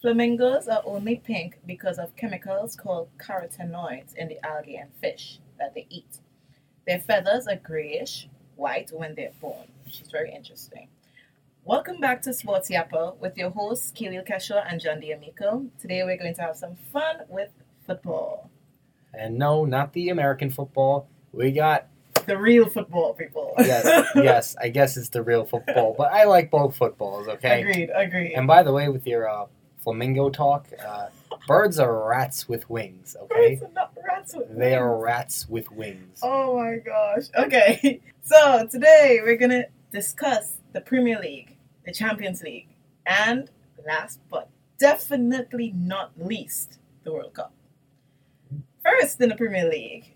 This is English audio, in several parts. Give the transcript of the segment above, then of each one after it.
Flamingos are only pink because of chemicals called carotenoids in the algae and fish that they eat. Their feathers are grayish white when they're born, which is very interesting. Welcome back to Sports with your hosts Khalil Keshaw and John D'Amico. Today we're going to have some fun with football. And no, not the American football. We got The real football, people. yes, yes. I guess it's the real football, but I like both footballs. Okay. Agreed, agreed. And by the way, with your uh, flamingo talk, uh, birds are rats with wings. Okay. Rats are not rats with wings. They are rats with wings. Oh my gosh. Okay. So today we're gonna discuss the Premier League, the Champions League, and last but definitely not least, the World Cup. First in the Premier League.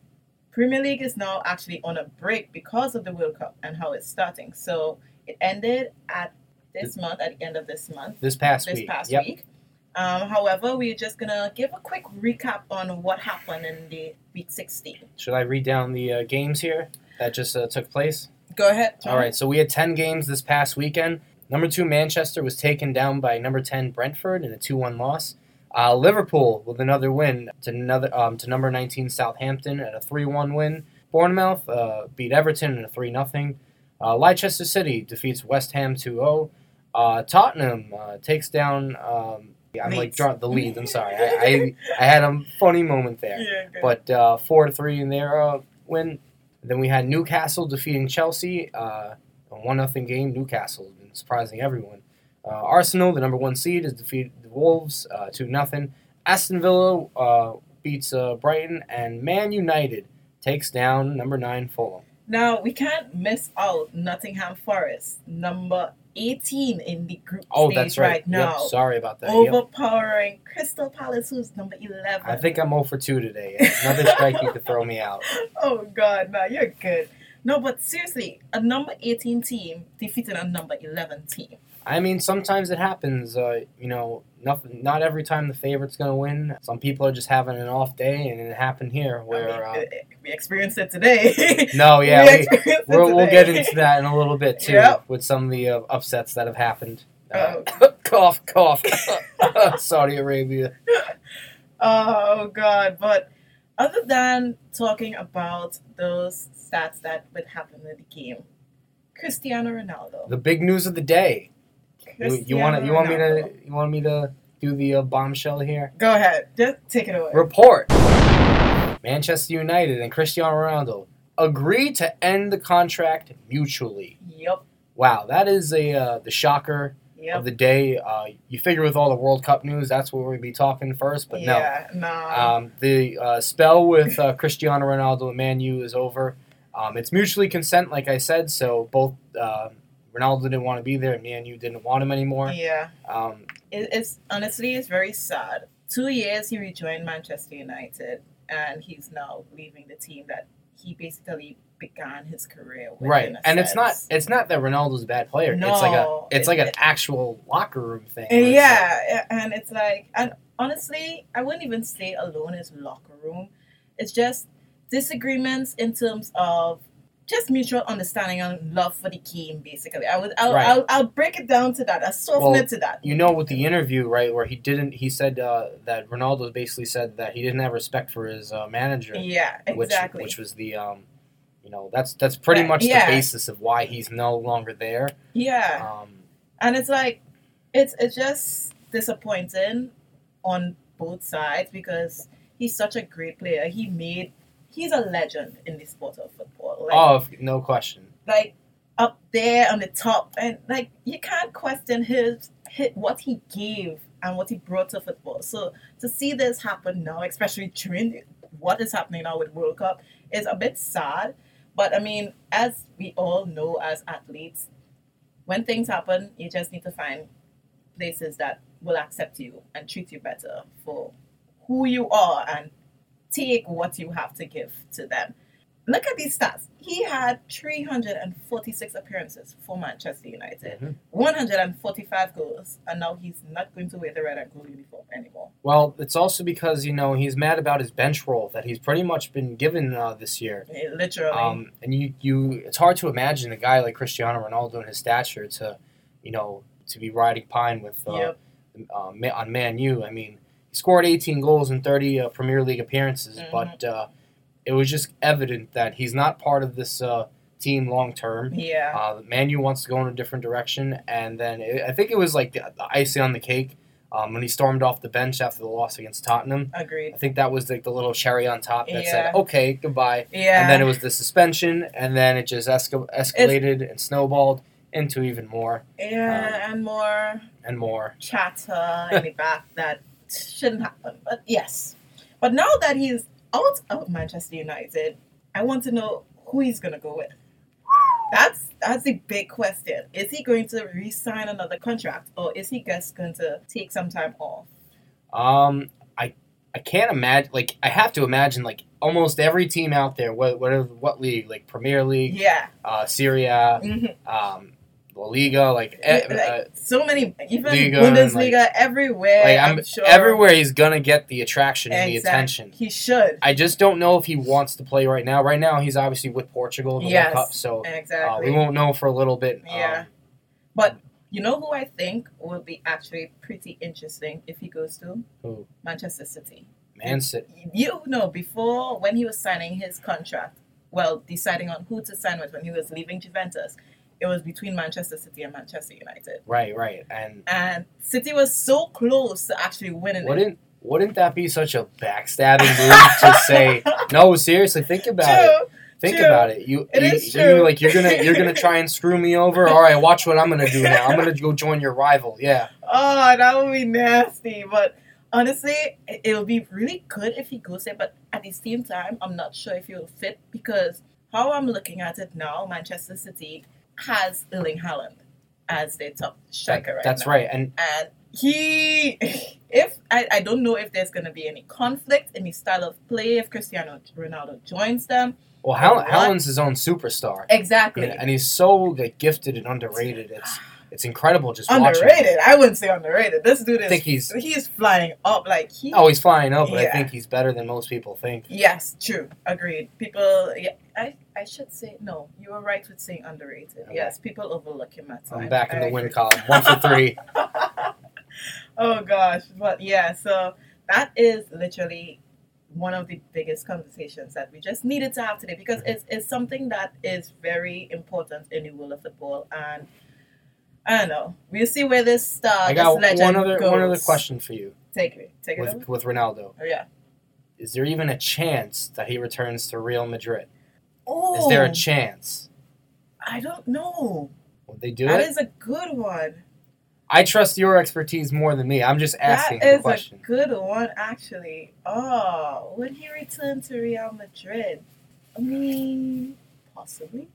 Premier League is now actually on a break because of the World Cup and how it's starting. So it ended at this month, at the end of this month This past this week. past yep. week. Um, however, we're just gonna give a quick recap on what happened in the week 16. Should I read down the uh, games here that just uh, took place? Go ahead. All right, so we had 10 games this past weekend. Number two, Manchester was taken down by number 10, Brentford, in a 2 1 loss. Uh, Liverpool with another win to another um, to number 19, Southampton, at a 3 1 win. Bournemouth uh, beat Everton in a 3 0. Uh, Leicester City defeats West Ham 2 0. Uh, Tottenham uh, takes down. Um, I'm like Leeds. the lead. I'm sorry. I, I, I had a funny moment there. Yeah. But uh, four to three in their uh, win. Then we had Newcastle defeating Chelsea, uh, a one nothing game. Newcastle has been surprising everyone. Uh, Arsenal, the number one seed, has defeated the Wolves uh, two nothing. Aston Villa uh, beats uh, Brighton, and Man United takes down number nine Fulham. now we can't miss out Nottingham Forest, number 18 in the group Oh, stage that's right. now. Yep, sorry about that. Yep. Overpowering Crystal Palace, who's number 11. I think I'm 0 for 2 today. Another strike you could throw me out. Oh God, no, you're good. No, but seriously, a number 18 team defeated a number 11 team. I mean, sometimes it happens. Uh, you know, nothing. Not every time the favorite's gonna win. Some people are just having an off day, and it happened here. Where I mean, uh, we experienced it today. no, yeah, We we, experienced it we'll, we'll get into that in a little bit too, Yep. with some of the uh, upsets that have happened. Uh, Oh. cough, cough. Saudi Arabia. Oh God! But other than talking about those stats that would happen in the game, Cristiano Ronaldo. The big news of the day. You, you want to? You want me to? You want me to do the uh, bombshell here? Go ahead. Just take it away. Report Manchester United and Cristiano Ronaldo agree to end the contract mutually. Yep. Wow, that is a uh, the shocker of the day. Uh, you figure with all the World Cup news, that's what we're to be talking first, but yeah. No. no. Um, the uh, spell with uh, Cristiano Ronaldo and Man U is over. Um, it's mutually consent, like I said, so both uh, Ronaldo didn't want to be there and Man U didn't want him anymore. yeah. Um, It, it's honestly it's very sad. Two years he rejoined Manchester United, and he's now leaving the team that he basically began his career with. right, and it's not sense. it's not that Ronaldo's a bad player. it's like a No, it's it- like an it- actual locker room thing. it's like- Yeah, and it's like, and honestly, I wouldn't even say alone is locker room. It's just disagreements in terms of just mutual understanding and love for the game. Basically, I would, I'll, Right. I'll, I'll break it down to that. I'll soften Well, it to that. you know, with the interview, right, where he didn't, he said uh, that Ronaldo basically said that he didn't have respect for his uh, manager, Yeah, which exactly. which was the, um, you know, that's that's pretty That- much yeah. the basis of why he's no longer there. yeah, Um, and it's like, it's it's just disappointing on both sides because he's such a great player. He made, he's a legend in the sport of football. Like, oh, no question. like up there on the top and like you can't question his, his what he gave and what he brought to football. So to see this happen now especially during what is happening now with world cup is a bit sad. But i mean as we all know as athletes when things happen you just need to find places that will accept you and treat you better for who you are and take what you have to give to them look at these stats. He had 346 appearances for Manchester United, Mhm. 145 goals, and now he's not going to wear the red and gold uniform anymore. Well, it's also because you know he's mad about his bench role that he's pretty much been given uh, this year. Literally. Um, and you, you, it's hard to imagine a guy like Cristiano Ronaldo and his stature to, you know, to be riding pine with uh, yep. uh, on Man U. I mean, he scored 18 goals in 30 uh, Premier League appearances, Mhm. but uh, it was just evident that he's not part of this uh, team long term. Yeah. Uh, Man U wants to go in a different direction, and then it, I think it was like the, the icing on the cake um, when he stormed off the bench after the loss against Tottenham. Agreed. I think that was like the little cherry on top that Yeah. said, "Okay, goodbye." Yeah. And then it was the suspension, and then it just escal- escalated and snowballed into even more yeah, and more and more. chatter in the back that shouldn't happen. But yes. But now that he's out of Manchester United, I want to know who he's gonna go with. That's that's the big question. Is he going to re-sign another contract, or is he just going to take some time off? Um, I I can't imagine. Like, I have to imagine like almost every team out there, what whatever what league, like Premier League, Yeah. uh, Serie A, Mhm. um, La Liga, like, like, uh, so many, even Liga Bundesliga, everywhere. like I'm, I'm, sure everywhere he's gonna get the attraction and the attention. He should. I just don't know if he wants to play right now. Right now, he's obviously with Portugal in the Yes, World Cup, so uh, Exactly. we won't know for a little bit. Um, Yeah. But you know who I think will be actually pretty interesting if he goes to Who? Manchester City. Man City. You know, before when he was signing his contract, well, deciding on who to sign with when he was leaving Juventus, it was between Manchester City and Manchester United. Right, right. And And City was so close to actually winning wouldn't wouldn't that be such a backstabbing move to say no? Seriously, think about it. Think True. about it. You, It you, is true. like you're gonna you're gonna try and screw me over. All right, watch what I'm gonna do now. I'm gonna go join your rival. Yeah, Oh, that would be nasty. But honestly, it- it'll be really good if he goes there. But at the same time, I'm not sure if he'll fit because how I'm looking at it now, Manchester City has Erling Haaland as their top striker That- right that's now. right. And And he, if I, I don't know if there's going to be any conflict in his style of play if Cristiano Ronaldo joins them. well? Haaland's his own superstar, Exactly. and, and he's so like, gifted and underrated. It's ah. It's incredible just watching. underrated. I wouldn't say underrated. This dude I is think he's he's flying up like he oh he's flying up, but I think he's better than most people think. Yes, true. Agreed. People, yeah, I, I should say, no, you were right with saying underrated. Okay. Yes, people overlook him at times. I'm back in I the win column, one for three. oh, gosh. But yeah, so that is literally one of the biggest conversations that we just needed to have today because Mhm. it's, it's something that is very important in the world of football. And I don't know. We'll see where this uh, I got this legend one other goes. one other question for you Take it. Take it. with over. with Ronaldo. Oh, yeah. Is there even a chance that he returns to Real Madrid? Oh, Is there a chance? I don't know. Would they do That it? is a good one. I trust your expertise more than me. I'm just asking that the question. a good one, actually. Oh, would he return to Real Madrid? I mean, possibly.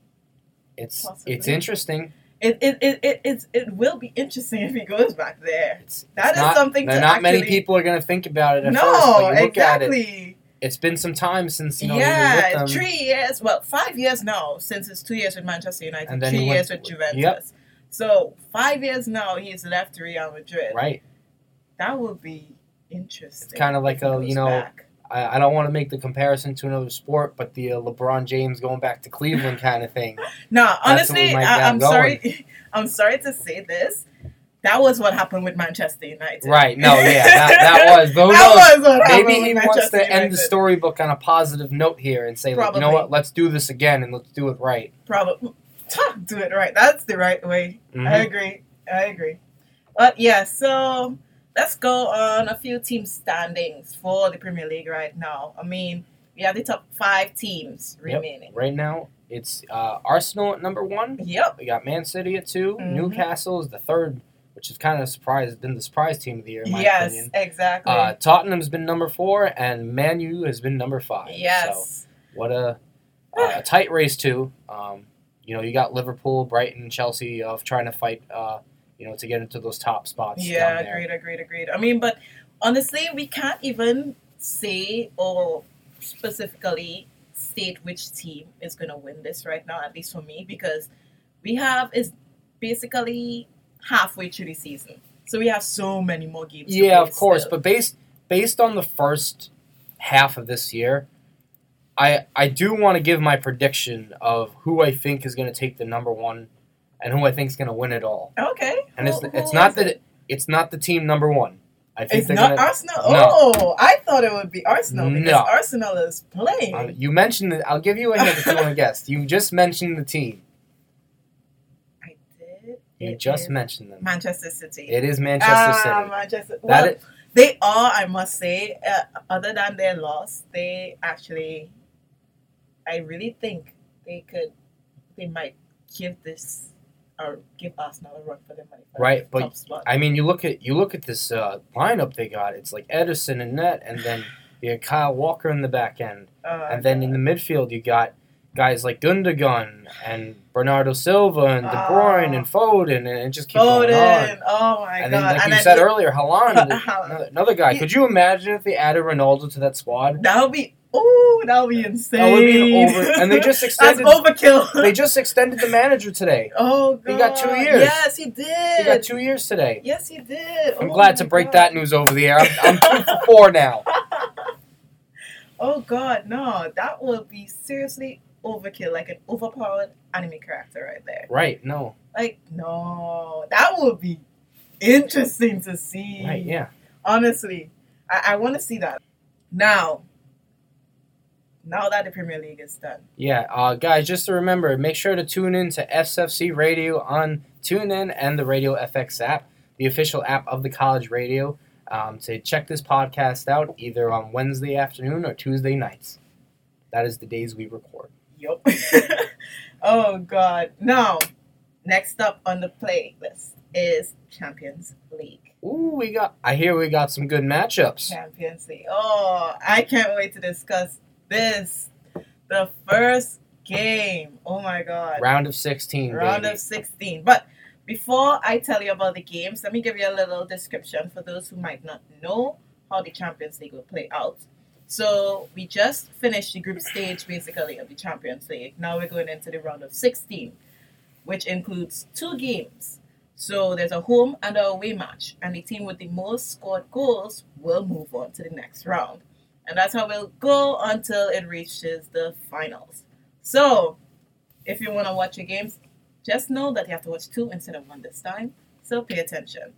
It's possibly. it's interesting. It it, it, it, it's, it will be interesting if he goes back there. It's That it's is not, something to Not many people are going to think about it at no, first, at it. exactly. It's been some time since you know yeah, was with them. three years. Well, five years now since it's two years with Manchester United, And then three went- years with Juventus. Yep. So five years now he's left Real Madrid. Right. That would be interesting. It's kinda like a, you know, back. I, I don't want to make the comparison to another sport, but the uh, LeBron James going back to Cleveland kind of thing. No, That's what we honestly, I, I'm going. sorry. I'm sorry to say this. That was what happened with Manchester United. Right. No. Yeah. That, that was. That was what happened Maybe he wants to end the United. storybook on a positive note here and say, like, you know what? Let's do this again and let's do it right. Probably do it right. That's the right way. I Mhm. agree. I agree. But yeah, so let's go on a few team standings for the Premier League right now. I mean, we have the top five teams remaining. Right now, it's uh, Arsenal at number one. Yep. We got Man City at 2 Mhm. Newcastle is the third, which is kind of surprise been the surprise team of the year in my Yes, opinion. exactly. Uh, Tottenham's been number four, and Man U has been number five. So yes. what a uh, a tight race too. Um, you know, you got Liverpool, Brighton, Chelsea of trying to fight. You know, to get into those top spots. Yeah, agreed, agreed, agreed. I mean, but honestly, we can't even say or specifically state which team is going to win this right now, at least for me, because we have is basically halfway through the season. So we have so many more games. Yeah, of course. still. But based based on the first half of this year, I I do want to give my prediction of who I think is going to take the number one, and who I think is going to win it all. okay. And it's Who- it's not that it? it, It's not the team number one. I think It's not gonna. Arsenal. No. Oh, I thought it would be Arsenal because No. Arsenal is playing. Uh, you mentioned it. I'll give you a hint if you want to guess. You just mentioned the team. I did. You It just mentioned them. Manchester City. It is Manchester Ah, City. Manchester. That Well, they are, I must say, uh, other than their loss, they actually, I really think they could, they might give this or give Arsenal a run for their money. Right, but spot. I mean, you look at you look at this uh, lineup they got. It's like Ederson and net, and then you got Kyle Walker in the back end, Oh, and then in the midfield you got guys like Gundogan and Bernardo Silva and De Bruyne and Foden, and it just keeps going on. Oh my And god! then, like and you then said earlier, Haaland. another, another guy. Yeah. Could you imagine if they added Ronaldo to that squad? that would be oh, that would be insane. That would be an over, and they just extended. That's overkill. They just extended the manager today. oh god! He got two years. Yes, he did. He got two years today. Yes, he did. I'm Oh glad to break God. that news over the air. I'm, I'm two for four now. oh god, no, that would be seriously overkill, like an overpowered anime character right there. Right? No. Like, no, that would be interesting to see. Right? Yeah. Honestly, I, I want to see that. Now, now that the Premier League is done, Yeah, uh, guys, just to remember, make sure to tune in to SFC Radio on TuneIn and the Radio FX app, the official app of the college radio, um, to check this podcast out either on Wednesday afternoon or Tuesday nights. That is the days we record. yup. oh God. Now, next up on the playlist is Champions League. Ooh, we got. I hear we got some good matchups. Champions League. Oh, I can't wait to discuss this. The first game. Oh my God. Round of sixteen. Round baby. of 16. But before I tell you about the games, let me give you a little description for those who might not know how the Champions League will play out. So we just finished the group stage basically of the Champions League. Now we're going into the round of 16, which includes two games. So there's a home and a away match, and the team with the most scored goals will move on to the next round. And that's how we'll go until it reaches the finals. So if you want to watch your games, just know that you have to watch two instead of one this time. So pay attention.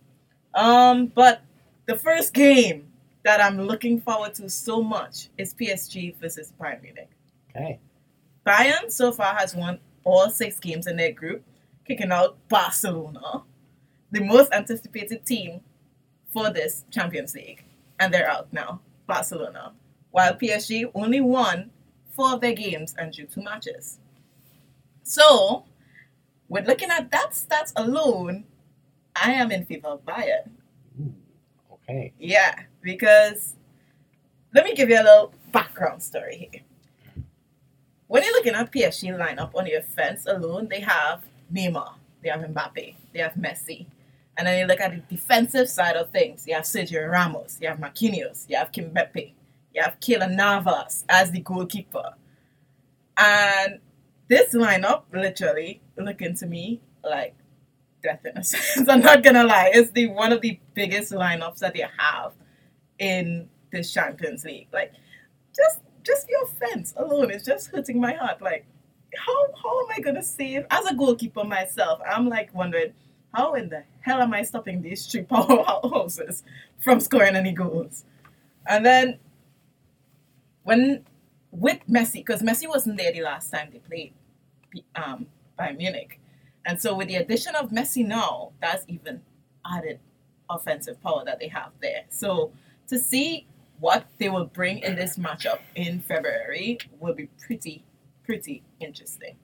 Um, but the first game that I'm looking forward to so much is PSG versus Bayern Munich. Okay. Bayern so far has won all six games in their group, kicking out Barcelona, the most anticipated team for this Champions League. And they're out now, Barcelona. While PSG only won four of their games and drew two matches. So, with looking at that stats alone, I am in favor of Bayern. Ooh, okay. Yeah, because let me give you a little background story here. When you're looking at PSG lineup on the offense alone, they have Neymar, they have Mbappe, they have Messi. And then you look at the defensive side of things, you have Sergio Ramos, you have Marquinhos, you have Kimpembe, you have Keylor Navas as the goalkeeper. And this lineup, literally, looking to me like death in a sense. I'm not gonna lie, it's the one of the biggest lineups that they have in this Champions League. Like, just just the offense alone is just hurting my heart. Like, how how am I gonna save as a goalkeeper myself? I'm like wondering how in the hell am I stopping these three powerhouses from scoring any goals? And then when with Messi, because Messi wasn't there the last time they played um, Bayern Munich. And so with the addition of Messi now, that's even added offensive power that they have there. So to see what they will bring in this matchup in February will be pretty, pretty interesting.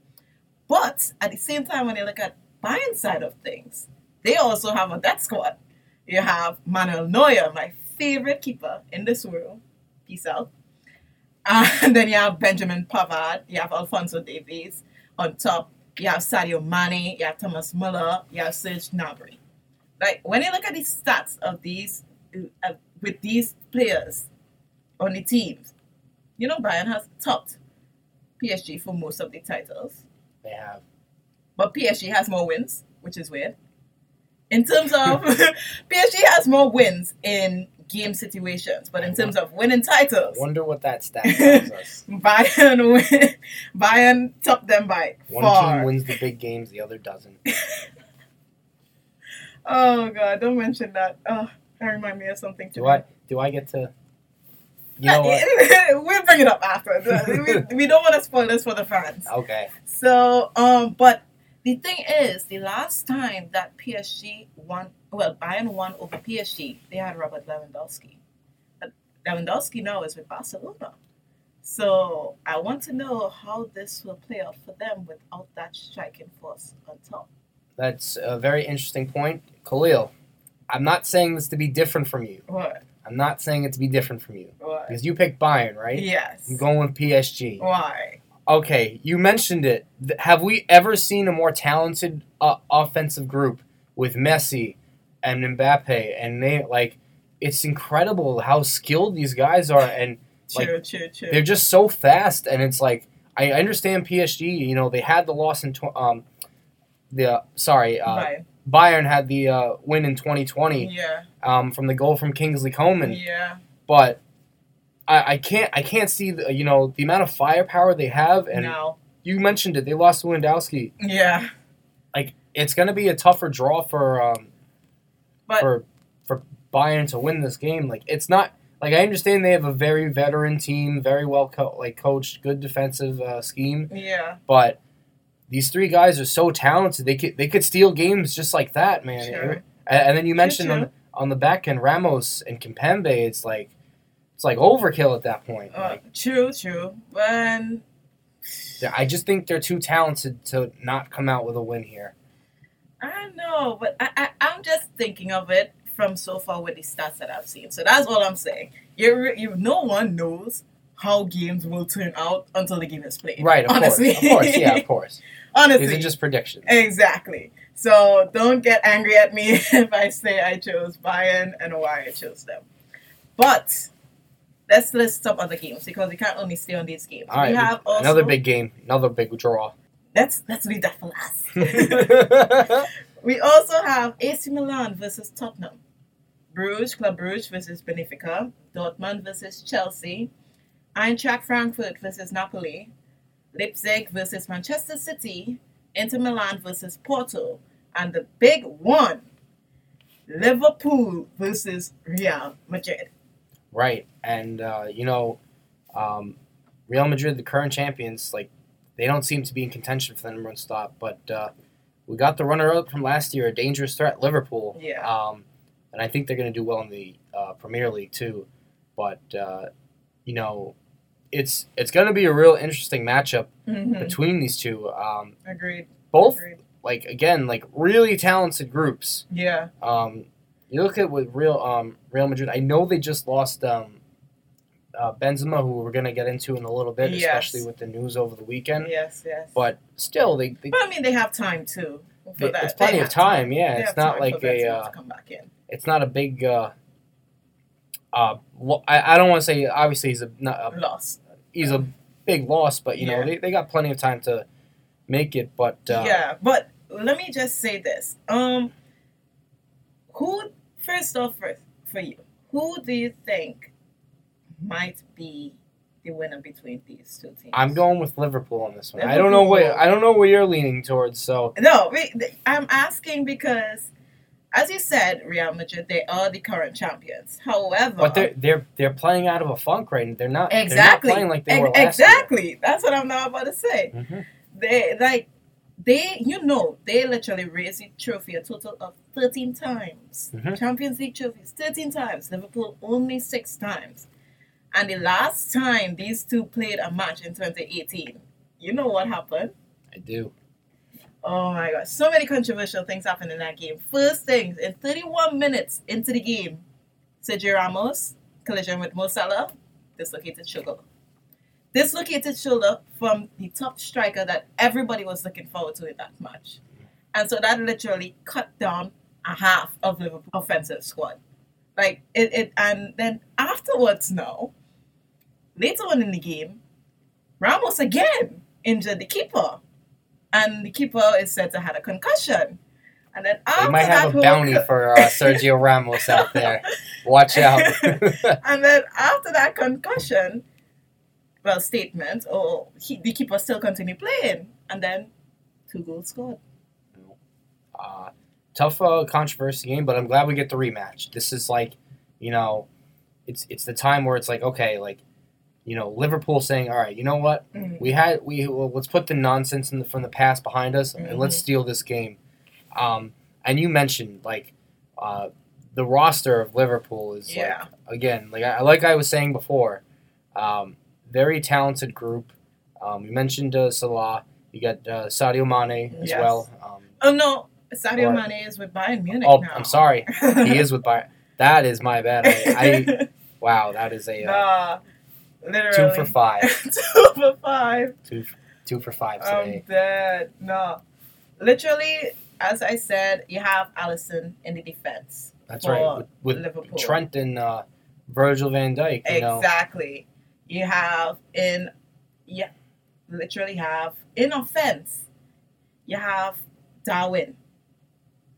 But at the same time, when you look at Bayern's side of things, they also have a death squad. You have Manuel Neuer, my favorite keeper in this world. Peace out. And then you have Benjamin Pavard, you have Alphonso Davies on top, you have Sadio Mane, you have Thomas Muller, you have Serge Gnabry. Like when you look at the stats of these uh, with these players on the teams, you know Bayern has topped PSG for most of the titles, They have. but PSG has more wins, which is weird. In terms of PSG has more wins in game situations, but in terms of winning titles, Wonder what that stat tells us. Bayern win, Bayern top them by One far. team wins the big games, the other doesn't. Oh god, don't mention that. Oh, that remind me of something. Do I do I get to? You know what? we'll bring it up after. we, we don't want to spoil this for the fans. Okay. So, um, but the thing is, the last time that PSG won, well, Bayern won over PSG, they had Robert Lewandowski. But Lewandowski now is with Barcelona. So I want to know how this will play out for them without that striking force on top. That's a very interesting point, Khalil. I'm not saying this to be different from you. What? I'm not saying it to be different from you What? because you picked Bayern, right? Yes. I'm going with PSG. Why? Okay, you mentioned it. Have we ever seen a more talented uh, offensive group with Messi and Mbappe and they like? It's incredible how skilled these guys are, and Like, True, true, true. they're just so fast. And it's like I understand PSG. You know, they had the loss in tw- um, the sorry, uh. Bayern had the uh, win in 2020 Yeah. um, from the goal from Kingsley Coman, Yeah. but. I, I can't. I can't see the you know the amount of firepower they have, and no. you mentioned it. They lost Lewandowski. Yeah. Like it's going to be a tougher draw for um, But- for for Bayern to win this game. Like it's not like I understand they have a very veteran team, very well co- like coached, good defensive uh, scheme, Yeah. but these three guys are so talented. They could they could steal games just like that, man. Sure. And, and then you mentioned on on the back end Ramos and Kimpembe. It's like it's like overkill at that point. Uh, Like, true, true. But I just think they're too talented to not come out with a win here. I know, but I, I I'm just thinking of it from so far with the stats that I've seen. So that's all I'm saying. You you no one knows how games will turn out until the game is played. Right, of honestly. course, of course, yeah, of course. honestly, These are just predictions. exactly. So don't get angry at me if I say I chose Bayern and why I chose them. But let's list some other games because we can't only stay on these games. All right, we have also, another big game, another big draw. Let's let's leave that for last. We also have AC Milan versus Tottenham, Bruges, Club Bruges versus Benfica, Dortmund versus Chelsea, Eintracht Frankfurt versus Napoli, Leipzig versus Manchester City, Inter Milan versus Porto, and the big one, Liverpool versus Real Madrid. Right, and uh, you know, um, Real Madrid, the current champions, like they don't seem to be in contention for the number one spot, but uh, we got the runner-up from last year, a dangerous threat, Liverpool. Yeah. Um, and I think they're going to do well in the uh, Premier League too. But uh, you know, it's it's going to be a real interesting matchup Mm-hmm. between these two. Um, Agreed. both Agreed. like again like really talented groups. Yeah. Um, you look at with Real um, Real Madrid. I know they just lost um, uh, Benzema, who we're gonna get into in a little bit, Yes. especially with the news over the weekend. Yes. Yes. But still, they, they, But I mean, they have time too. For they- that. it's plenty of have time. Yeah, They it's not like a uh, to come back in. it's not a big. Uh, uh, lo- I, I don't want to say obviously he's a, not a Lost. he's a big loss, but you know they, they got plenty of time to make it. But uh, yeah, but let me just say this. Um, who first off, first for you, who do you think might be the winner between these two teams? I'm going with Liverpool on this one. I don't know what I don't know where you're leaning towards. So No, I'm asking because, as you said, Real Madrid they are the current champions. However, but they're they're they're playing out of a funk right now. They're not exactly They're not playing like they were last exactly. That's what I'm now about to say. year. Mhm. They like they you know they literally raised the trophy a total of 13 times. Mhm. champions league trophies 13 times. Liverpool only six times. And the last time these two played a match in 2018 you know what happened? I do. oh my gosh so many controversial things happened in that game. First things in 31 minutes into the game sergio ramos collision with mo salah dislocated shoulder dislocated shoulder from the top striker that everybody was looking forward to in that match. And so that literally cut down a half of Liverpool offensive squad. Like it, it and then afterwards now, later on in the game, Ramos again injured the keeper. And the keeper is said to have a concussion. And then after They might have a bounty co- for uh, Sergio Ramos out there. Watch out. and then after that concussion, well, statement, or he, the keeper still continued playing, and then two goals scored. uh, tough uh, controversy game, but I'm glad we get the rematch. This is like, you know, it's it's the time where it's like okay, like, you know, Liverpool saying, all right, you know what, Mm. we had we well, let's put the nonsense in the, from the past behind us and let's Mhm. steal this game. Um, and you mentioned like uh, the roster of Liverpool is Yeah. like again like I like I was saying before, um, very talented group. Um, you mentioned uh, Salah. You got uh, Sadio Mane as Yes. well. Um, Oh no, Sadio Or- Mane is with Bayern Munich oh, now. I'm sorry. He is with Bayern. That is my bad. I, I wow. That is a uh, nah, two for five. two for five. Two two for five today. I'm dead. No, literally, as I said, you have Alisson in the defense. That's right. With, with Liverpool. Trent and uh, Virgil Van Dijk. Exactly. know. You have in, yeah, literally have in offense. You have Darwin,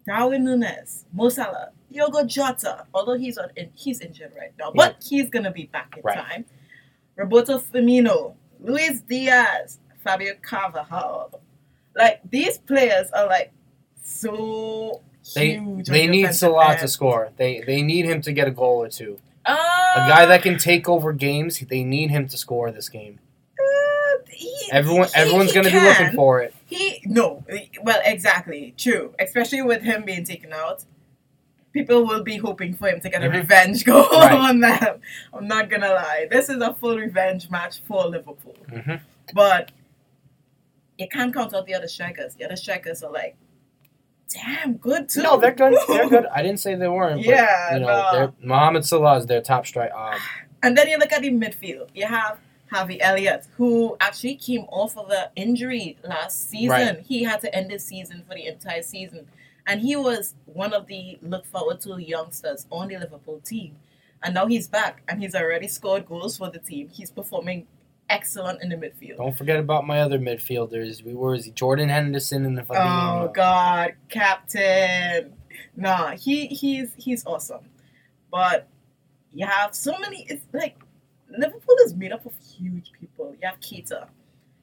Darwin Núñez, Mo Diogo Jota. Although he's on, in, he's injured right now, but he's gonna be back in Right. time. Roberto Firmino, Luis Diaz, Fabio Carvalho. Like these players are like so They huge. they need Salah to score. They they need him to get a goal or two. Uh, A guy that can take over games. They need him to score this game. Uh, he- Everyone he- everyone's he gonna be looking for it. He no, well, exactly, true. Especially with him being taken out, people will be hoping for him to get a Mhm. revenge goal Right. on them. I'm not gonna lie, this is a full revenge match for Liverpool. hmm But you can't count out the other strikers. The other strikers are like, damn, good too. No, they're good. They're good. I didn't say they weren't. But, Yeah, you know, no. Mohamed Salah is their top strike. Um, And then you look at the midfield. You have Harvey Elliott, who actually came off of an injury last season. Right. He had to end his season for the entire season. And he was one of the look forward to youngsters on the Liverpool team. And now he's back and he's already scored goals for the team. He's performing excellent in the midfield. don't forget about my other midfielders. We were Jordan Henderson and the Oh Fabinho. God, Captain! Nah, he he's he's awesome, but you have so many. It's like Liverpool is made up of huge people. You have Keita,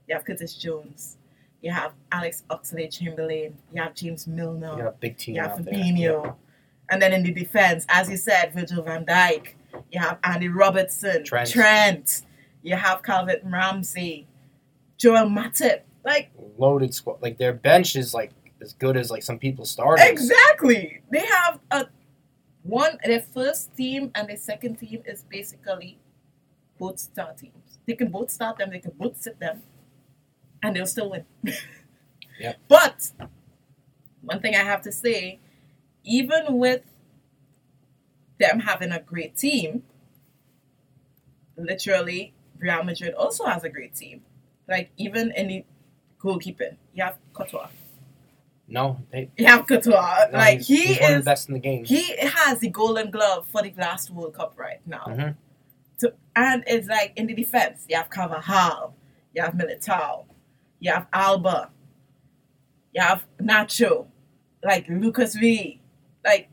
you have Curtis Jones, you have Alex Oxlade-Chamberlain, you have James Milner, You got a big team you have. Fabinho, and then in the defense, as you said, Virgil Van Dijk. You have Andy Robertson, Trent. Trent. You have Calvin Ramsay, Joel Matip. Like Loaded squad. Like their bench is like as good as like some people started. Exactly. They have a one their first team and their second team is basically both start teams. They can both start them, they can both sit them, and they'll still win. yeah. But one thing I have to say, even with them having a great team, literally Real Madrid also has a great team. Like even in the goalkeeping, you have Courtois. No, they, You have Courtois. no, like he's, he he's one of is the best in the game. he has the golden glove for the last World Cup right now. Mhm. So, and it's like in the defense, you have Carvajal, you have Militao, you have Alaba, you have Nacho, like Lucas V, like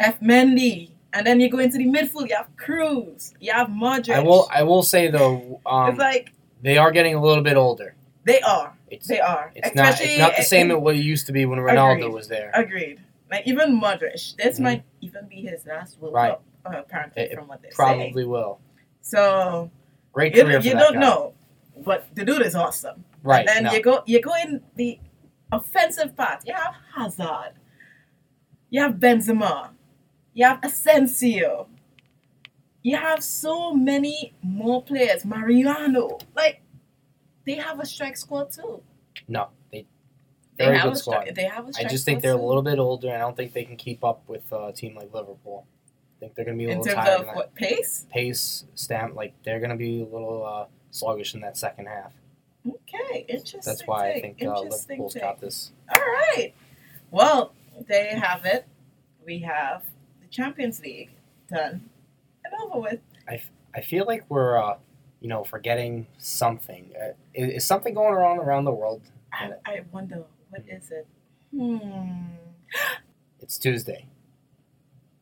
F. Mendy. And then you go into the midfield, you have Kroos, you have Modric. I will. I will say though, um, it's like they are getting a little bit older. they are. It's They are. it's not. It's not the same as what it used to be when Ronaldo Agreed. was there. Agreed. Like even Modric, this Mhm. might even be his last World Right. Cup, uh, apparently, It- from what they're saying. Probably will. So Great you, career for you that don't guy. know, but the dude is awesome. Right. And no. you go you go in the offensive part. You have Hazard. You have Benzema. You have Asensio. You have so many more players. Mariano. Like they have a strike squad too. no, they. They Very have good a squad. strike. They have a strike I just think they're a little bit older. and I don't think they can keep up with uh, a team like Liverpool. I think they're going to be a little terms tired. of in that what pace. pace, stamp, like they're going to be a little uh, sluggish in that second half. Okay, interesting. That's why I think uh, Liverpool's take. got this. All right. Well, there you have it. We have Champions League done and over with. I feel like we're, uh, you know, forgetting something. Uh, is, is something going on around the world? I, I wonder, what is it? Hmm. It's Tuesday.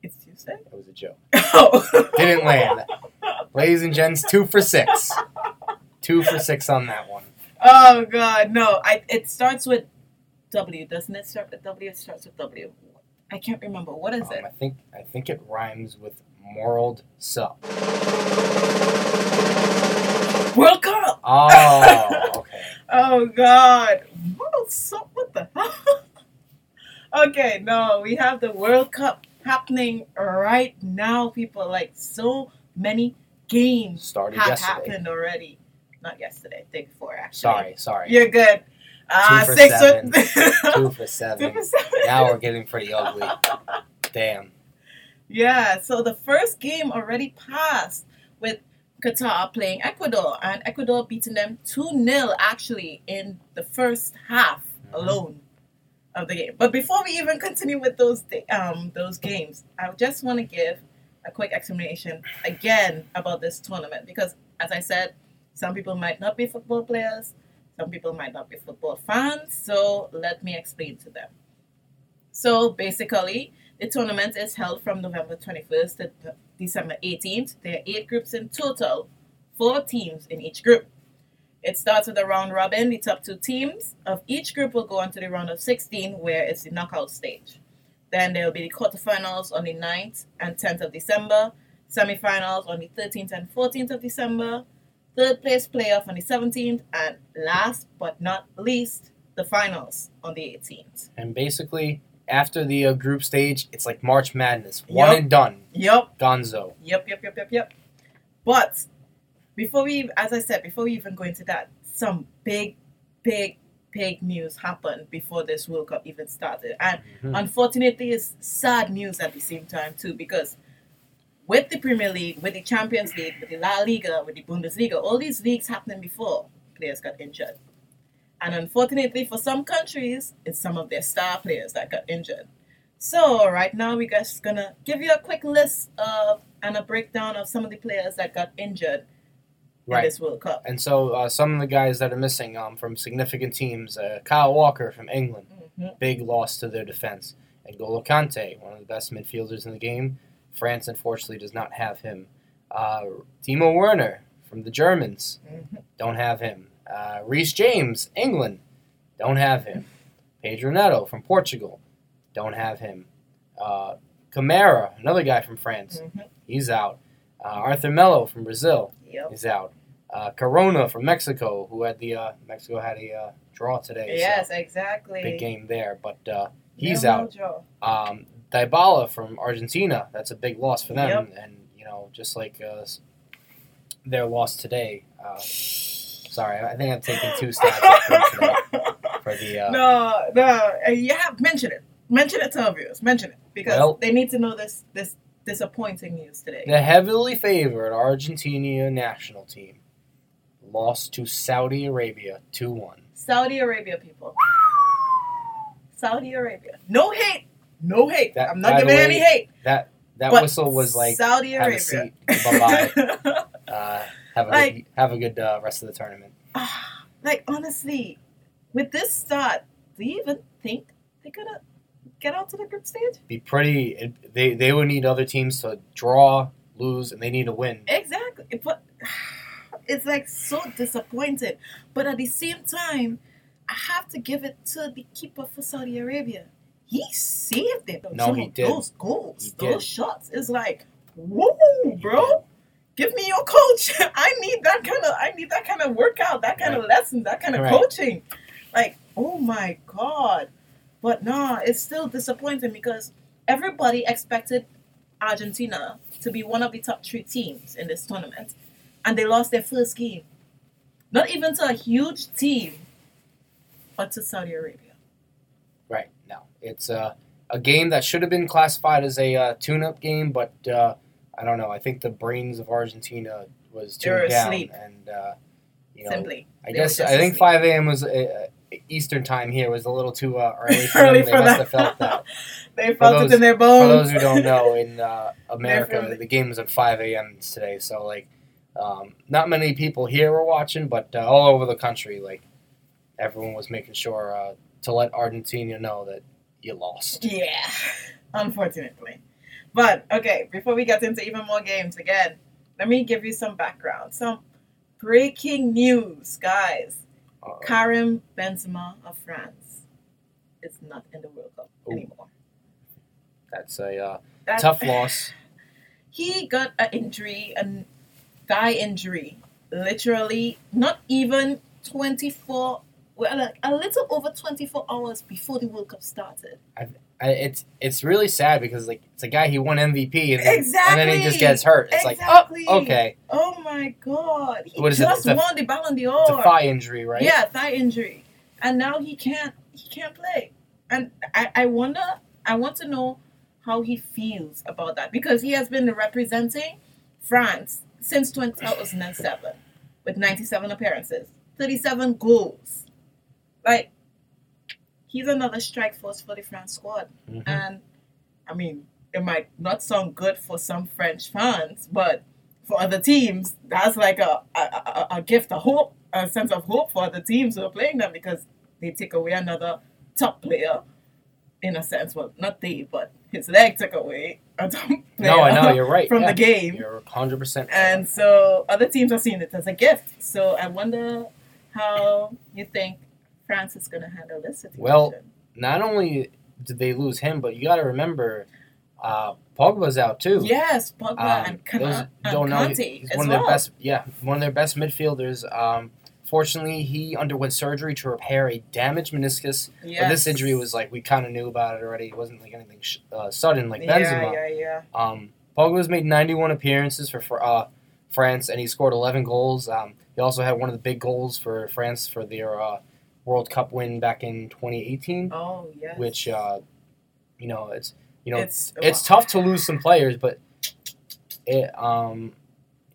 It's Tuesday? That was a joke. Oh. Didn't land. Ladies and gents, two for six. Two for six on that one. Oh, God. No, I, it starts with W, doesn't it start with W? It starts with W. I can't remember. What is Um, it? I think I think it rhymes with morald sup. World Cup. Oh, okay. Oh God. World Cup. What the hell? okay, no, we have the World Cup happening right now. People like so many games Started have yesterday. happened already. Not yesterday, day before actually. Sorry, sorry. You're good. Uh, for six seven. Two for seven. Two for seven. Now we're getting pretty ugly. Damn. Yeah, so the first game already passed with Qatar playing Ecuador, and Ecuador beating them 2 0 actually in the first half Mhm. alone of the game. But before we even continue with those um those games, I just want to give a quick explanation again about this tournament because, as I said, some people might not be football players, some people might not be football fans. So let me explain to them. So basically, the tournament is held from November 21st to December 18th. There are eight groups in total, four teams in each group. It starts with a round robin. The top two teams of each group will go on to the round of 16, where it's the knockout stage. Then there will be the quarterfinals on the 9th and 10th of December, semifinals on the 13th and 14th of December, third place playoff on the 17th, and last but not least, the finals on the 18th. And basically, after the uh, group stage, it's like March Madness. One and done. Yep. Gonzo. Yep, yep, yep, yep, yep. But before we, as I said, before we even go into that, some big, big, big news happened before this World Cup even started. And Mhm. unfortunately, it's sad news at the same time, too, because with the Premier League, with the Champions League, with the La Liga, with the Bundesliga, all these leagues happening before, players got injured. And unfortunately, for some countries, it's some of their star players that got injured. So right now, we're just gonna give you a quick list of and a breakdown of some of the players that got injured in this World Cup. And so uh, some of the guys that are missing um, from significant teams, uh, Kyle Walker from England, Mhm. big loss to their defense. And Golo Kante, one of the best midfielders in the game. France, unfortunately, does not have him. Uh, Timo Werner from the Germans, Mhm. don't have him. Uh, Reece James, England, don't have him. Pedro Neto from Portugal, don't have him. Uh, Camara, another guy from France, Mhm. he's out. Uh, Arthur Melo from Brazil, Yep. is out. Uh, Corona from Mexico, who had the uh, Mexico had a uh, draw today. Yes, so exactly. big game there, but uh, he's out. Um, Dybala from Argentina, that's a big loss for them, and you know just like uh, their loss today. Uh, sorry, I think I'm taking two stabs at them today for the. Uh, no, no. uh, You have mention it. Mention it to our viewers. Mention it because Well- they need to know this this disappointing news today. The heavily favored Argentina national team lost to Saudi Arabia 2 1. Saudi Arabia people. Saudi Arabia. No hate. No hate. That- I'm not giving way, any hate. That that but whistle was like, Saudi have a Arabia. seat, bye-bye. uh, have a Like- good, have a good uh, rest of the tournament. Ah, like honestly, with this start, do you even think they're gonna get out to the group stage? Be pretty. It, they they would need other teams to draw, lose, and they need to win. Exactly. But it's like so disappointed. But at the same time, I have to give it to the keeper for Saudi Arabia. He saved it. No, Some he did. Those goals, He those did. shots. It's like, whoa, bro. Give me your coach. I need that kind of. I need that kind of workout, that kind of lesson, that kind of Right. coaching. Like, oh my god. But nah, it's still disappointing because everybody expected Argentina to be one of the top three teams in this tournament, and they lost their first game. Not even to a huge team, but to Saudi Arabia. It's uh, a game that should have been classified as a uh, tune-up game, but uh, I don't know. I think the brains of Argentina was tuned down, asleep. and uh, you know, Simply, I They guess I think asleep. 5 a.m. was uh, Eastern time here was a little too uh, early for Early them. They for must that. have felt that. they felt those- it in their bones. For those who don't know, in uh, America, the- game was at 5 a.m. today, so like, um, not many people here were watching, but uh, all over the country, like, everyone was making sure uh, to let Argentina know that you lost. Yeah, unfortunately. But okay, before we get into even more games again, let me give you some background. Some breaking news, guys. Uh, Karim Benzema of France is not in the World Cup Ooh. anymore. That's a uh, That- tough loss. He got an injury, a thigh injury, literally not even 24, well, like a little over 24 hours before the World Cup started. I, it's it's really sad because like it's a guy he won MVP and then, and then he just gets hurt. It's Exactly. like oh okay, Oh my God! He What is it? just It's a- won the Ballon it's a d'Or. thigh injury, right? Yeah, thigh injury, and now he can't. He can't play, and I, I wonder. I want to know how he feels about that because he has been representing France since 2007 with 97 appearances, 37 goals. Like he's another strike force for the France squad, Mhm. and I mean, it might not sound good for some French fans, but for other teams, that's like a, a, a, a gift of hope, a sense of hope for other teams who are playing them because they take away another top player, in a sense. Well, not they, but his leg took away a top player No, I know you're right. from yeah. the game. You're hundred percent. And so other teams are seeing it as a gift. So I wonder how you think France is going to handle this situation. Well, not only did they lose him, but you got to remember, uh, Pogba's out too. yes, Pogba Um, and, Kana, those- and don't know, Kante he's one of their best. Yeah, one of their best midfielders. Um, fortunately, he underwent surgery to repair a damaged meniscus. yes. But this injury was like we kind of knew about it already. It wasn't like anything sh- uh, sudden like yeah, Benzema. yeah, yeah. Um, Pogba's made 91 appearances for, for uh, France, and he scored 11 goals. Um, he also had one of the big goals for France for their uh, World Cup win back in 2018, Oh, yes. which uh, you know it's you know it's, it's tough to lose some players, but it um,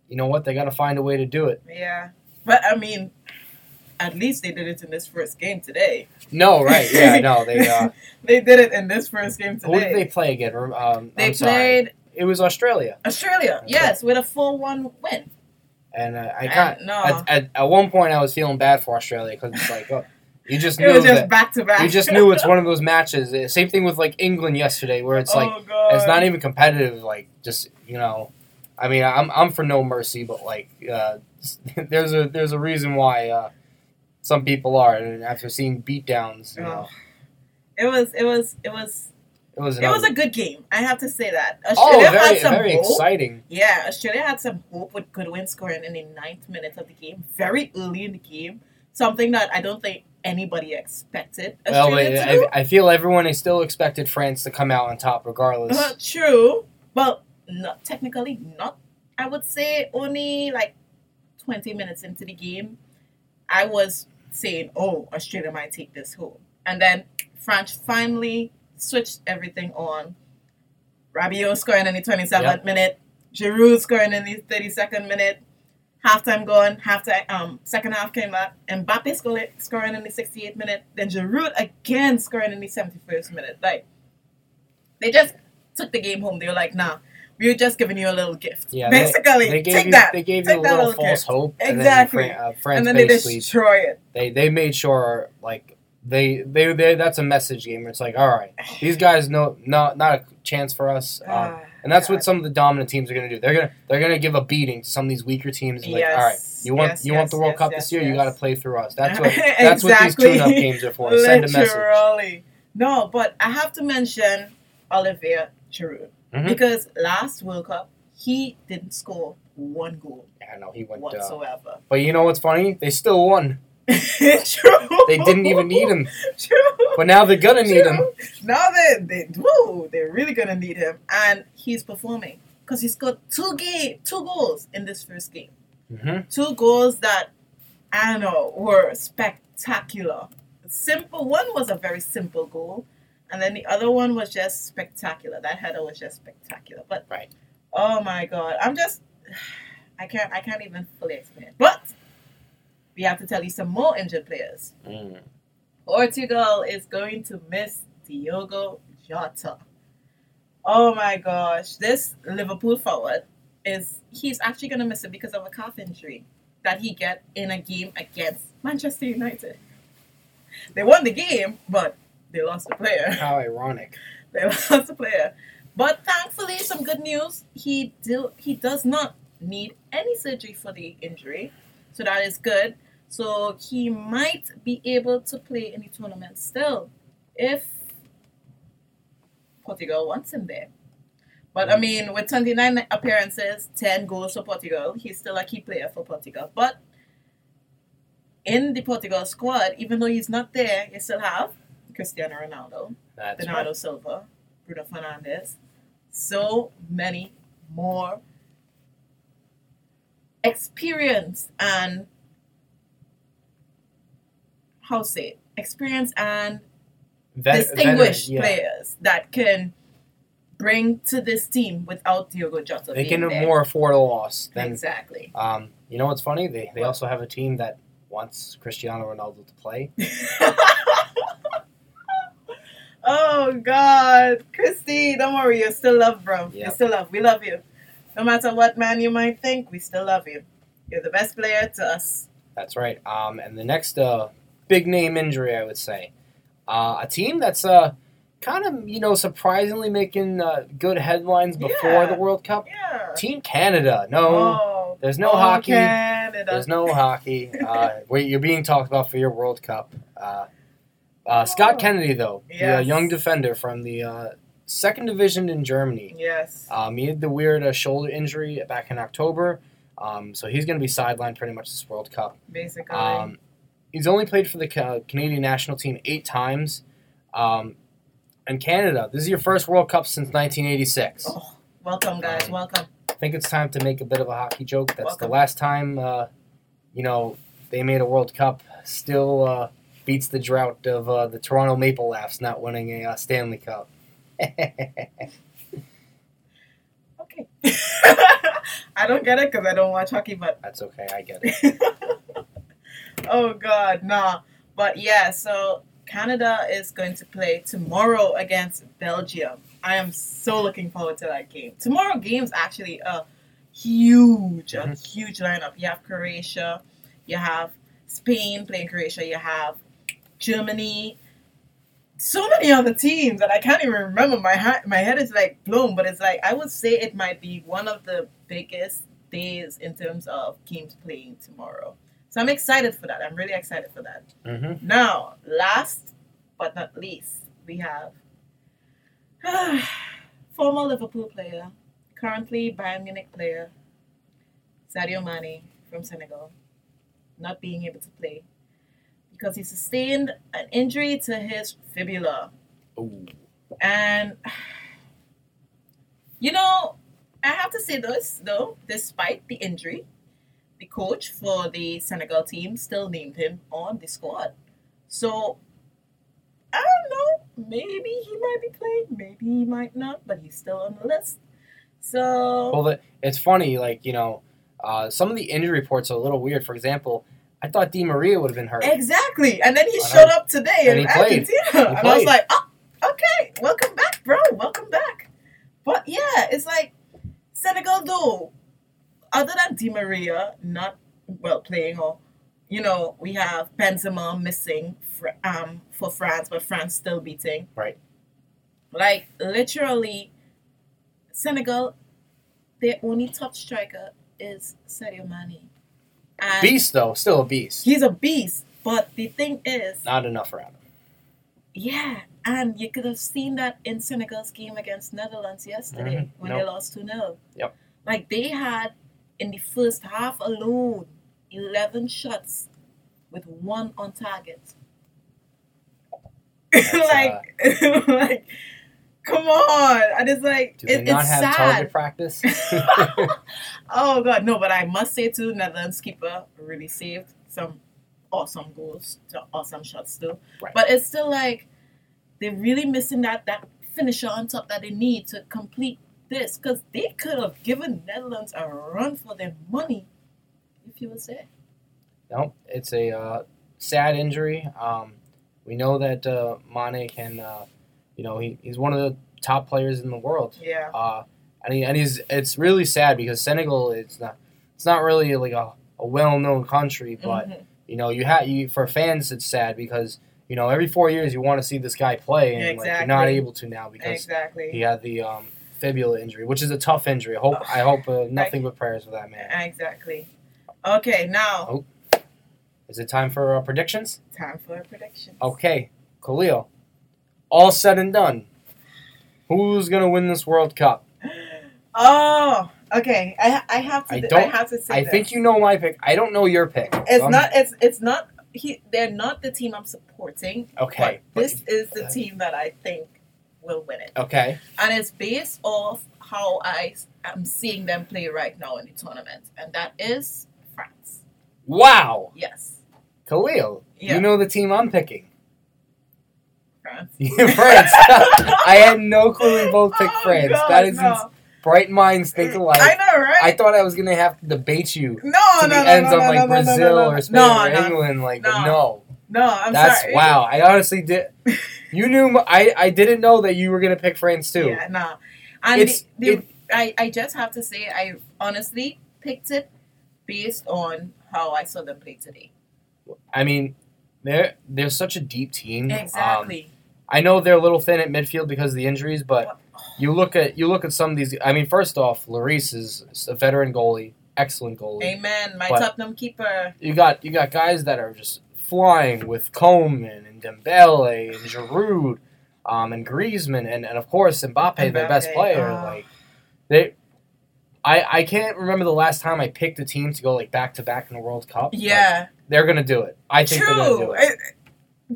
you know what they got to find a way to do it. Yeah, but I mean, at least they did it in this first game today. No, right? Yeah, no, they. Uh, They did it in this first game today. who did they play again? Um, They I'm sorry. played It was Australia, Australia, Okay. yes, with a four-one win. and uh, I got no, at, at, at one point I was feeling bad for Australia because it's like oh, you just it knew was just that back to back. you just knew it's one of those matches. Uh, Same thing with like England yesterday, where it's like oh, God. it's not even competitive. Like just you know, I mean, I'm I'm for no mercy, but like uh, there's a there's a reason why uh, some people are, and after seeing beatdowns, you know, Oh. It was, it was, it was, it was it was a good game. I have to say that. oh Australia had very some very hope. exciting. Yeah, Australia had some hope with Goodwin scoring in the ninth minute of the game, very early in the game. Something that I don't think anybody expected Well. I, I feel everyone is still expected France to come out on top regardless. Uh, true. Well, not technically not. I would say only like twenty minutes into the game, I was saying, "Oh, Australia might take this home," and then France finally switched everything on. Rabiot scoring in the twenty seventh Yep. minute, Giroud scoring in the thirty second minute. Halftime gone, halftime um second half came up, Mbappe scoring scoring in the sixty eighth minute, then Giroud again scoring in the seventy first minute. Like they just took the game home. They were like, nah, we were just giving you a little gift. Yeah, basically, They gave take you that. they gave Take you a little little false gift. hope, Exactly. And then, uh, France and then they destroy it. they they made sure like they they they that's a message game. Where it's like all right, these guys know not not a chance for us. Ah, and that's what some of the dominant teams are gonna do. They're gonna they're gonna give a beating to some of these weaker teams. and Like Yes, all right, you want yes, you want the World yes, Cup yes, this year, you got to play through us. That's what that's what these tune-up games are for. Send a message. Literally. No, but I have to mention Olivier Giroud Mhm. because last World Cup he didn't score one goal I know he went. Uh, whatsoever. but you know what's funny? They still won. True. They didn't even need him. True. But now they're gonna need him. Now they they woo, they're really gonna need him, and he's performing because he scored two game two goals in this first game. hmm Two goals that I don't know were spectacular. Simple. One was a very simple goal, and then the other one was just spectacular. That header was just spectacular. But Right. oh my god, I'm just I can't I can't even fully explain. it. But we have to tell you some more injured players. Mm. Portugal is going to miss Diogo Jota. Oh my gosh, this Liverpool forward is he's actually going to miss it because of a calf injury that he get in a game against Manchester United. They won the game, but they lost the player. How ironic. They lost the player. But thankfully, some good news. He do he does not need any surgery for the injury, so that is good. So he might be able to play in the tournament still, if Portugal wants him there. But I mean, with 29 appearances, 10 goals for Portugal, he's still a key player for Portugal. But in the Portugal squad, even though he's not there, you still have Cristiano Ronaldo, That's Bernardo right. Silva, Bruno Fernandes, so many more experience and how say experience and Vet- distinguished veteran, yeah. players that can bring to this team without Diogo Jota. They being can there. more afford a loss than exactly. Um, you know what's funny? They they What? also have a team that wants Cristiano Ronaldo to play. oh God, Christy, don't worry, you're still loved, bro. Yeah. You're still loved. We love you. No matter what man you might think, we still love you. You're the best player to us. That's right. Um, and the next uh, big name injury, I would say, uh, a team that's uh, kind of you know surprisingly making uh, good headlines before Yeah. the World Cup. Yeah. Team Canada. No, Oh, there's no oh, hockey. Canada. There's no hockey. Uh, wait, you're being talked about for your World Cup. Uh, uh, Scott Oh. Kennedy, though, the uh, young defender from the uh, second division in Germany. Yes. Um, he had the weird uh, shoulder injury back in October, um, so he's going to be sidelined pretty much this World Cup. Basically. Um, he's only played for the Canadian national team eight times. Um, and Canada, this is your first World Cup since 1986. oh, welcome, guys. welcome. I think it's time to make a bit of a hockey joke. That's Welcome. the last time, uh, you know, they made a World Cup. Still uh, beats the drought of uh, the Toronto Maple Leafs not winning a uh, Stanley Cup. Okay. I don't get it because I don't watch hockey, but That's okay. I get it. oh god, nah. But yeah, so Canada is going to play tomorrow against Belgium. I am so looking forward to that game. Tomorrow game's actually a huge, a Mhm. huge lineup. You have Croatia, you have Spain playing Croatia, you have Germany. So many other teams that I can't even remember. My ha- my head is like blown, but it's like I would say it might be one of the biggest days in terms of games playing tomorrow. So I'm excited for that. I'm really excited for that. hmm Now, last but not least, we have former Liverpool player, currently Bayern Munich player, Sadio Mane from Senegal, not being able to play because he sustained an injury to his fibula. Ooh. And you know, I have to say this though, despite the injury, the coach for the Senegal team still named him on the squad. So I don't know, maybe he might be playing, maybe he might not, but he's still on the list. So Well, the, it's funny, like, you know, uh, some of the injury reports are a little weird. For example, I thought Di Maria would have been hurt. exactly. And then he I showed know. up today And in. Argentina. And I was like, oh, okay, welcome back, bro. Welcome back. But yeah, it's like Senegal though, other than Di Maria not well playing or you know, we have Benzema missing fr- um, for France, but France still beating. Right. Like literally, Senegal, their only top striker is Sadio Mane. And Beast, though, still a beast. He's a beast. But the thing is, Not enough around him. yeah, and you could have seen that in Senegal's game against Netherlands yesterday Mhm. when Nope. they lost 2 0. Yep. Like they had in the first half alone 11 shots with one on target. like, uh, like, come on. And it's like, Do they it, not it's have sad. target practice? oh god, no! But I must say too, Netherlands keeper really saved some awesome goals, to awesome shots too. Right. But it's still like they're really missing that that finisher on top that they need to complete this because they could have given Netherlands a run for their money, if you would say. no, it's a uh, sad injury. Um, we know that uh, Mane can, uh, you know, he, he's one of the top players in the world. Yeah. Uh, and, he, and he's it's really sad because Senegal is not it's not really like a, a well known country, but Mhm. you know you have you for fans it's sad because you know every four years you want to see this guy play and like you're not able to now because exactly. he had the um, fibula injury, which is a tough injury. I hope I hope uh, nothing but prayers for that man. Exactly. Okay, now Oh. Is it time for uh, predictions? time for predictions. Okay, Khalil. All said and done. Who's gonna win this World Cup? Oh, okay. I I have to. I I, don't- have to say. I this. think you know my pick. I don't know your pick. It's Um, not. It's it's not. He. They're not the team I'm supporting. okay. But this is the team that I think will win it, Okay. and it's based off how I am seeing them play right now in the tournament, and that is France. Wow, Yes, Khalil. Yeah. You know the team I'm picking. France. France. I had no clue we both picked Oh, France. God, that is no. ins- bright minds think mm, alike. I know, right? I thought I was gonna have to debate you no, to no, the no, ends no, of like no, no, Brazil or Spain or England. Like, no. no, No, I'm that's sorry. wow. I honestly did. You knew. I I didn't know that you were gonna pick France too. Yeah, no. And It's- the, the, it- I, I just have to say, I honestly picked it based on how I saw them play today. I mean, they're they're such a deep team. Um, Exactly. I know they're a little thin at midfield because of the injuries, but you look at you look at some of these. I mean, first off, Lloris is a veteran goalie, excellent goalie. Amen. My Tottenham keeper. You got you got guys that are just flying with Coman and Dembele and Giroud, um, and Griezmann and, and of course Mbappe, their best player. oh. Like they, I I can't remember the last time I picked a team to go like back to back in the World Cup. Yeah. they're gonna do it. I think they're gonna do it. Eh,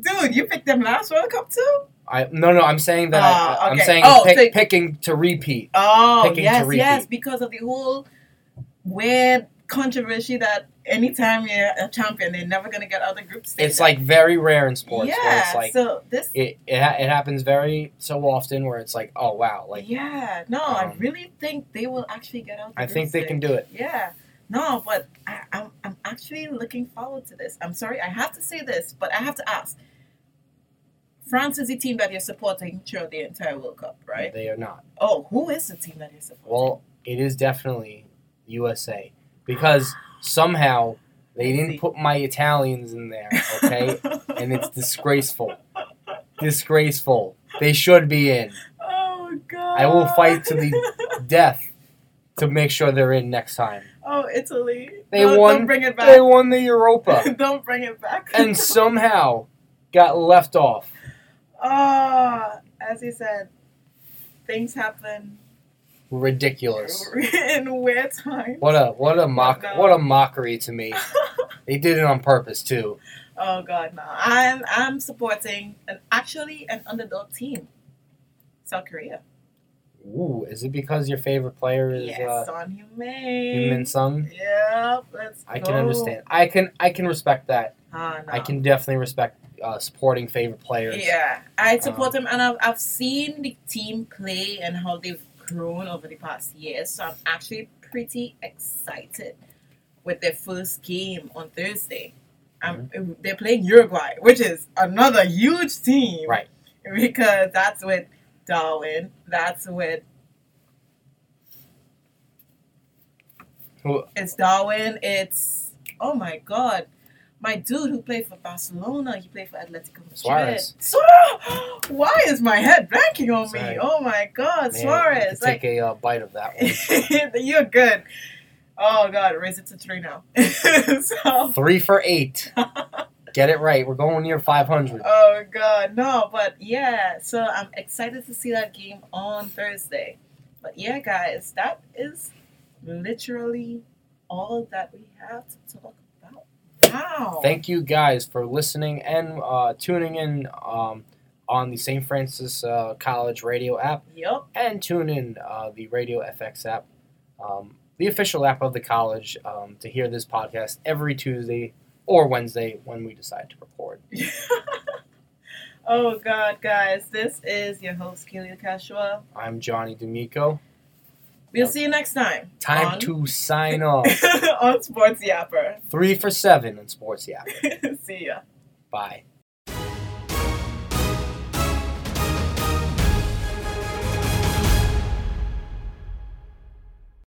Dude, you picked them last World Cup too? I no no. I'm saying that I, Ah, I'm okay. saying Oh, pick, so- picking to repeat. Oh, Picking to yes, repeat. yes, because of the whole weird controversy that anytime you're a champion, they're never going to get other groups. It's like very rare in sports yeah, it's like so this it it, it happens very so often where it's like oh wow like yeah, no, I um, really think they will actually get out. the I think they can do it. Yeah, no, but I, I'm I'm actually looking forward to this. I'm sorry, I have to say this, but I have to ask. France is the team that you're supporting throughout the entire World Cup, right? They are not. Oh, who is the team that you're supporting? Well, it is definitely USA because somehow they didn't put my Italians in there, okay? and it's disgraceful. Disgraceful. They should be in. Oh God! I will fight to the death to make sure they're in next time. oh, Italy! They don't, won- Don't bring it They won the Europa don't bring it back. and somehow got left off. oh, as you said, things happen Ridiculous. in weird time. What a what a mock No. what a mockery to me. They did it on purpose too. Oh God, no! I'm I'm supporting an actually an underdog team, South Korea. Ooh, is it because your favorite player is yes, uh, Son Min Heung-min. Sung? Yep, let's I go. can understand. I can I can respect that. Ah, no. I can definitely respect uh, supporting favorite players. Yeah, I support Um, them, and I've, I've seen the team play and how they've grown over the past years. So I'm actually pretty excited with their first game on Thursday. Um, They're playing Uruguay, which is another huge team, Right. Because that's with Darwin. That's with Who- it's Darwin. It's oh my god. My dude who played for Barcelona, he played for Atletico Madrid. Suarez. Why is my head blanking on Sorry. me? Oh my god, Man, Suarez! take a uh, bite of that one. You're good. Oh god, raise it to three now. so, Three for eight. Get it right. We're going near 500. oh god, no, but yeah. So I'm excited to see that game on Thursday. But yeah, guys, that is literally all that we have to talk about. Wow. Thank you guys for listening and uh, tuning in um, on the St. Francis uh, College radio app Yep. and tune in uh, the Radio FX app, um, the official app of the college, um, to hear this podcast every Tuesday or Wednesday when we decide to record. oh God, guys, this is your host Kelly Cashua. I'm Johnny D'Amico. We'll see you next time. Time to sign off. on Sports Yapper. Three for seven on Sports Yapper. see ya. Bye.